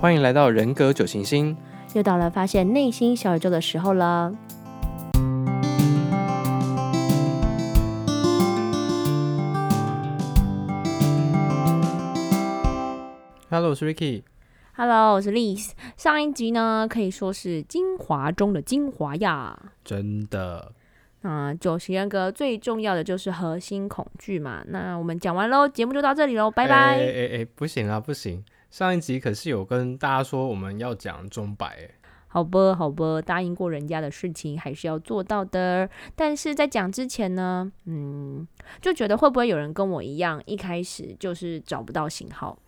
欢迎来到人格九行星，又到了发现内心小宇宙的时候了。Hello，我是 Ricky。Hello，我是 Liz。上一集呢，可以说是精华中的精华呀，真的。那九型人格最重要的就是核心恐惧嘛。那我们讲完喽，节目就到这里喽，拜拜。哎哎哎，不行啊，不行。上一集可是有跟大家说我们要讲钟摆，哎，好吧，好吧，答应过人家的事情还是要做到的。但是在讲之前呢，嗯，就觉得会不会有人跟我一样，一开始就是找不到型号？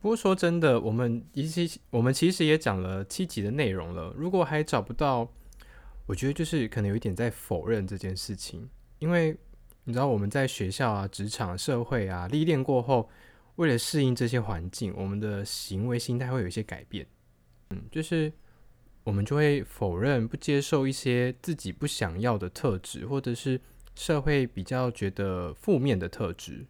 不过说真的，我们一期我们其实也讲了七集的内容了，如果还找不到，我觉得就是可能有一点在否认这件事情，因为你知道我们在学校啊、职场、社会啊历练过后。为了适应这些环境，我们的行为心态会有一些改变。嗯，就是我们就会否认、不接受一些自己不想要的特质，或者是社会比较觉得负面的特质。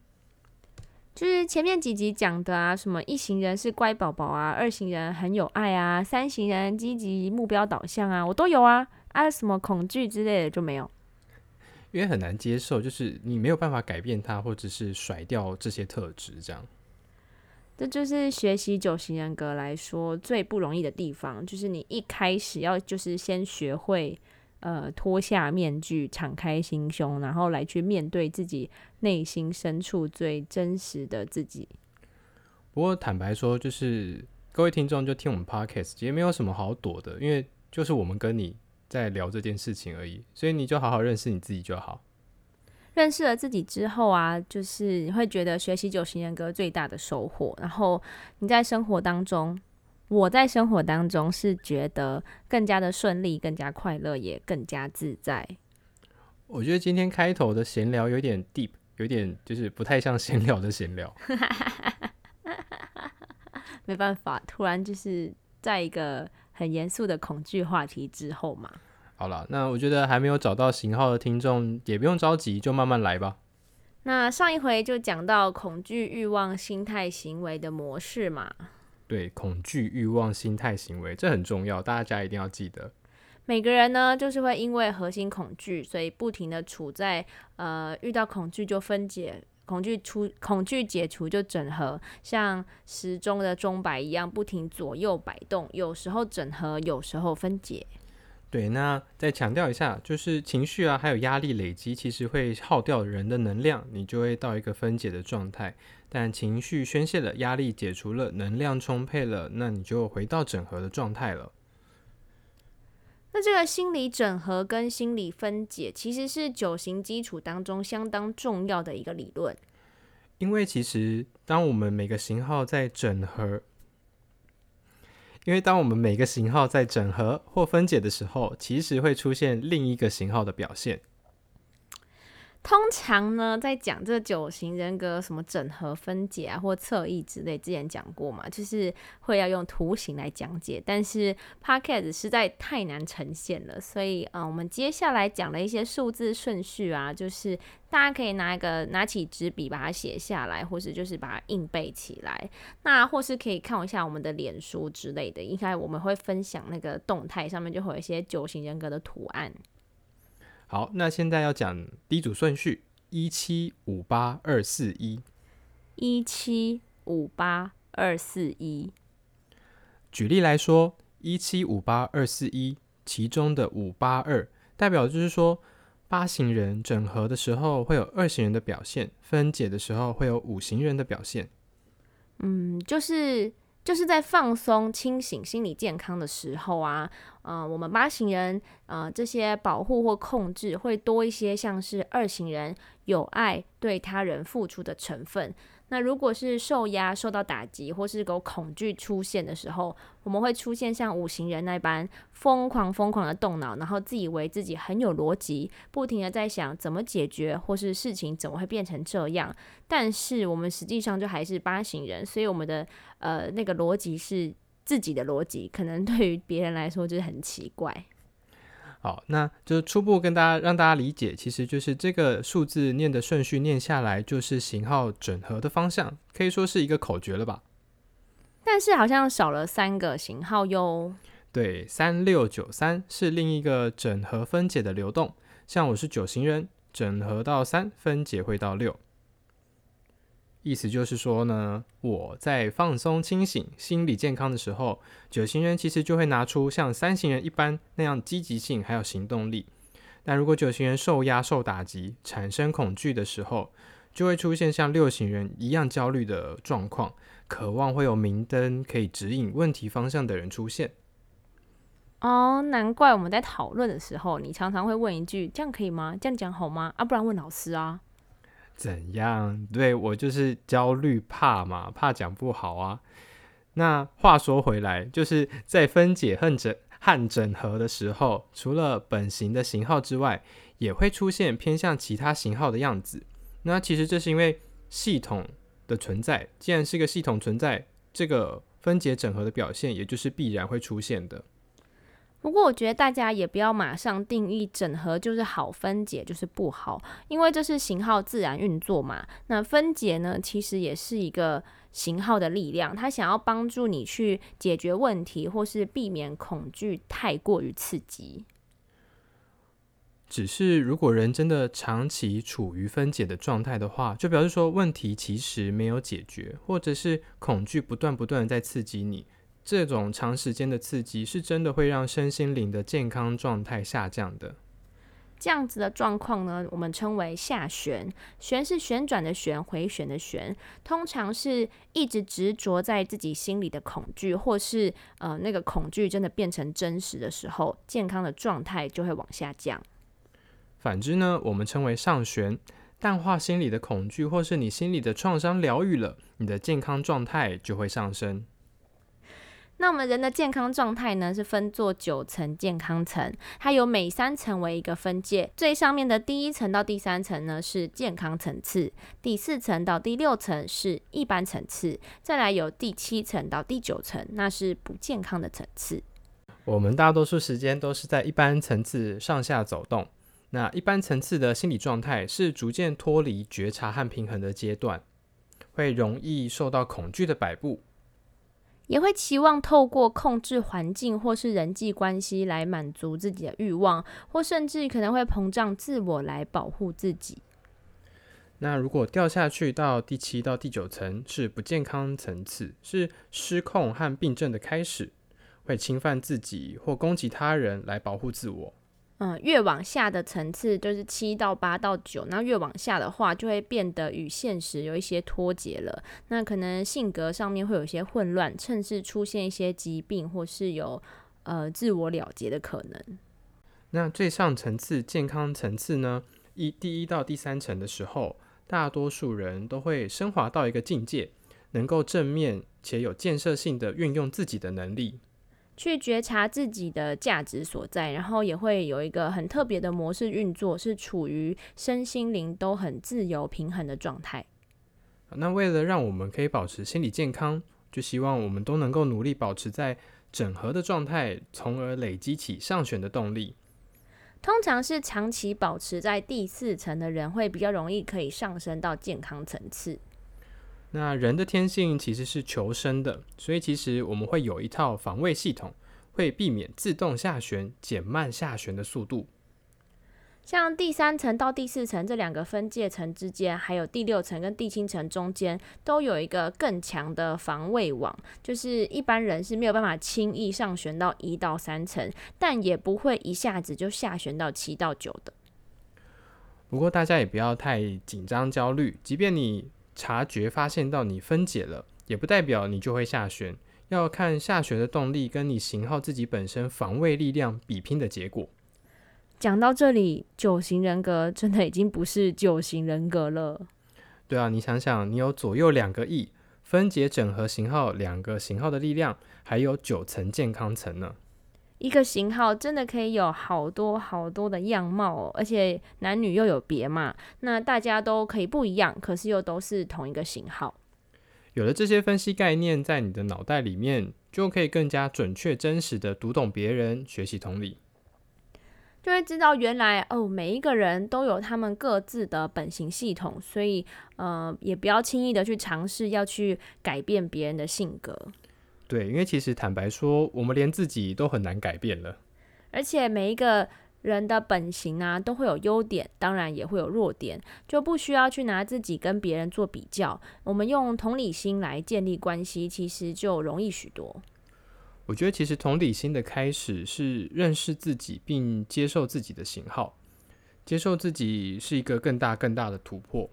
就是前面几集讲的啊，什么一行人是乖宝宝啊，二行人很有爱啊，三行人积极目标导向啊，我都有啊。啊，什么恐惧之类的就没有，因为很难接受，就是你没有办法改变它，或者是甩掉这些特质，这样。这就是学习九型人格来说最不容易的地方，就是你一开始要就是先学会，呃，脱下面具，敞开心胸，然后来去面对自己内心深处最真实的自己。不过坦白说，就是各位听众就听我们 Podcast，其实没有什么好躲的，因为就是我们跟你在聊这件事情而已，所以你就好好认识你自己就好。认识了自己之后啊，就是你会觉得学习九型人格最大的收获。然后你在生活当中，我在生活当中是觉得更加的顺利、更加快乐，也更加自在。我觉得今天开头的闲聊有点 deep，有点就是不太像闲聊的闲聊。没办法，突然就是在一个很严肃的恐惧话题之后嘛。好了，那我觉得还没有找到型号的听众也不用着急，就慢慢来吧。那上一回就讲到恐惧、欲望、心态、行为的模式嘛。对，恐惧、欲望、心态、行为，这很重要，大家一定要记得。每个人呢，就是会因为核心恐惧，所以不停的处在呃，遇到恐惧就分解，恐惧出恐惧解除就整合，像时钟的钟摆一样，不停左右摆动，有时候整合，有时候分解。对，那再强调一下，就是情绪啊，还有压力累积，其实会耗掉人的能量，你就会到一个分解的状态。但情绪宣泄了，压力解除了，能量充沛了，那你就回到整合的状态了。那这个心理整合跟心理分解，其实是九型基础当中相当重要的一个理论。因为其实当我们每个型号在整合。因为当我们每个型号在整合或分解的时候，其实会出现另一个型号的表现。通常呢，在讲这九型人格什么整合、分解啊，或侧翼之类，之前讲过嘛，就是会要用图形来讲解。但是 Podcast 实在太难呈现了，所以嗯，我们接下来讲了一些数字顺序啊，就是大家可以拿一个拿起纸笔把它写下来，或是就是把它硬背起来。那或是可以看一下我们的脸书之类的，应该我们会分享那个动态上面就会有一些九型人格的图案。好，那现在要讲第一组顺序：一七五八二四一，一七五八二四一。举例来说，一七五八二四一，其中的五八二代表就是说，八型人整合的时候会有二型人的表现，分解的时候会有五型人的表现。嗯，就是。就是在放松、清醒、心理健康的时候啊，嗯、我们八型人，呃，这些保护或控制会多一些，像是二型人有爱、对他人付出的成分。那如果是受压、受到打击，或是有恐惧出现的时候，我们会出现像五行人那般疯狂、疯狂的动脑，然后自以为自己很有逻辑，不停的在想怎么解决，或是事情怎么会变成这样。但是我们实际上就还是八型人，所以我们的呃那个逻辑是自己的逻辑，可能对于别人来说就是很奇怪。好，那就初步跟大家让大家理解，其实就是这个数字念的顺序念下来，就是型号整合的方向，可以说是一个口诀了吧？但是好像少了三个型号哟。对，三六九三是另一个整合分解的流动。像我是九型人，整合到三，分解会到六。意思就是说呢，我在放松、清醒、心理健康的时候，九型人其实就会拿出像三型人一般那样积极性还有行动力。但如果九型人受压、受打击、产生恐惧的时候，就会出现像六型人一样焦虑的状况，渴望会有明灯可以指引问题方向的人出现。哦，难怪我们在讨论的时候，你常常会问一句：“这样可以吗？这样讲好吗？”啊，不然问老师啊。怎样？对，我就是焦虑怕嘛，怕讲不好啊。那话说回来，就是在分解和整和整合的时候，除了本型的型号之外，也会出现偏向其他型号的样子。那其实这是因为系统的存在。既然是个系统存在，这个分解整合的表现，也就是必然会出现的。不过，我觉得大家也不要马上定义整合就是好，分解就是不好，因为这是型号自然运作嘛。那分解呢，其实也是一个型号的力量，它想要帮助你去解决问题，或是避免恐惧太过于刺激。只是如果人真的长期处于分解的状态的话，就表示说问题其实没有解决，或者是恐惧不断不断的在刺激你。这种长时间的刺激是真的会让身心灵的健康状态下降的。这样子的状况呢，我们称为下旋。旋是旋转的旋，回旋的旋。通常是一直执着在自己心里的恐惧，或是呃那个恐惧真的变成真实的时候，健康的状态就会往下降。反之呢，我们称为上旋。淡化心理的恐惧，或是你心里的创伤疗愈了，你的健康状态就会上升。那我们人的健康状态呢，是分作九层健康层，它有每三层为一个分界，最上面的第一层到第三层呢是健康层次，第四层到第六层是一般层次，再来有第七层到第九层，那是不健康的层次。我们大多数时间都是在一般层次上下走动，那一般层次的心理状态是逐渐脱离觉察和平衡的阶段，会容易受到恐惧的摆布。也会期望透过控制环境或是人际关系来满足自己的欲望，或甚至可能会膨胀自我来保护自己。那如果掉下去到第七到第九层是不健康层次，是失控和病症的开始，会侵犯自己或攻击他人来保护自我。嗯，越往下的层次就是七到八到九，那越往下的话就会变得与现实有一些脱节了。那可能性格上面会有一些混乱，甚至出现一些疾病，或是有呃自我了结的可能。那最上层次健康层次呢？一第一到第三层的时候，大多数人都会升华到一个境界，能够正面且有建设性的运用自己的能力。去觉察自己的价值所在，然后也会有一个很特别的模式运作，是处于身心灵都很自由平衡的状态。那为了让我们可以保持心理健康，就希望我们都能够努力保持在整合的状态，从而累积起上旋的动力。通常是长期保持在第四层的人，会比较容易可以上升到健康层次。那人的天性其实是求生的，所以其实我们会有一套防卫系统，会避免自动下旋，减慢下旋的速度。像第三层到第四层这两个分界层之间，还有第六层跟第七层中间，都有一个更强的防卫网，就是一般人是没有办法轻易上旋到一到三层，但也不会一下子就下旋到七到九的。不过大家也不要太紧张焦虑，即便你。察觉发现到你分解了，也不代表你就会下旋，要看下旋的动力跟你型号自己本身防卫力量比拼的结果。讲到这里，九型人格真的已经不是九型人格了。对啊，你想想，你有左右两个翼，分解整合型号两个型号的力量，还有九层健康层呢。一个型号真的可以有好多好多的样貌哦，而且男女又有别嘛，那大家都可以不一样，可是又都是同一个型号。有了这些分析概念在你的脑袋里面，就可以更加准确、真实的读懂别人，学习同理，就会知道原来哦，每一个人都有他们各自的本型系统，所以呃，也不要轻易的去尝试要去改变别人的性格。对，因为其实坦白说，我们连自己都很难改变了。而且每一个人的本性啊，都会有优点，当然也会有弱点，就不需要去拿自己跟别人做比较。我们用同理心来建立关系，其实就容易许多。我觉得，其实同理心的开始是认识自己，并接受自己的型号。接受自己是一个更大更大的突破。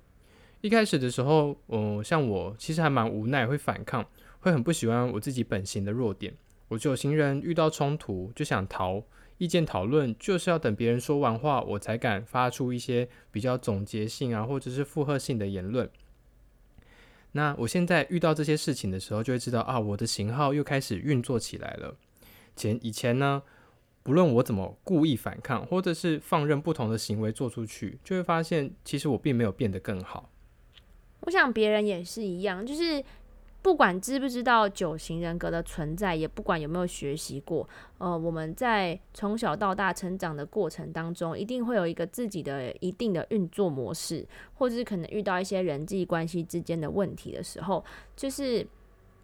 一开始的时候，嗯，像我其实还蛮无奈，会反抗。会很不喜欢我自己本性的弱点。我酒行人遇到冲突就想逃，意见讨论就是要等别人说完话，我才敢发出一些比较总结性啊，或者是附和性的言论。那我现在遇到这些事情的时候，就会知道啊，我的型号又开始运作起来了。前以前呢，不论我怎么故意反抗，或者是放任不同的行为做出去，就会发现其实我并没有变得更好。我想别人也是一样，就是。不管知不知道九型人格的存在，也不管有没有学习过，呃，我们在从小到大成长的过程当中，一定会有一个自己的一定的运作模式，或者是可能遇到一些人际关系之间的问题的时候，就是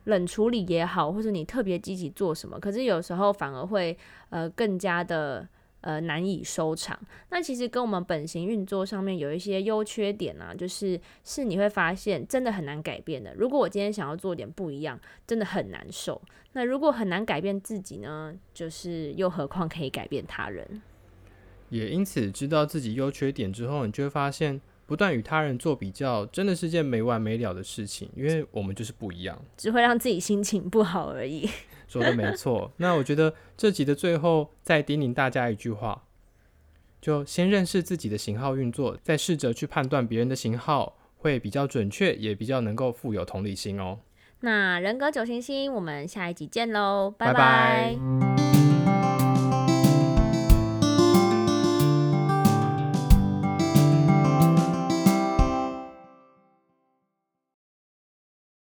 冷处理也好，或者你特别积极做什么，可是有时候反而会呃更加的。呃，难以收场。那其实跟我们本型运作上面有一些优缺点啊，就是是你会发现真的很难改变的。如果我今天想要做点不一样，真的很难受。那如果很难改变自己呢，就是又何况可以改变他人？也因此知道自己优缺点之后，你就会发现，不断与他人做比较，真的是件没完没了的事情，因为我们就是不一样，只会让自己心情不好而已。说的没错，那我觉得这集的最后再叮咛大家一句话，就先认识自己的型号运作，再试着去判断别人的型号，会比较准确，也比较能够富有同理心哦。那人格九行星，我们下一集见喽，拜拜。拜拜。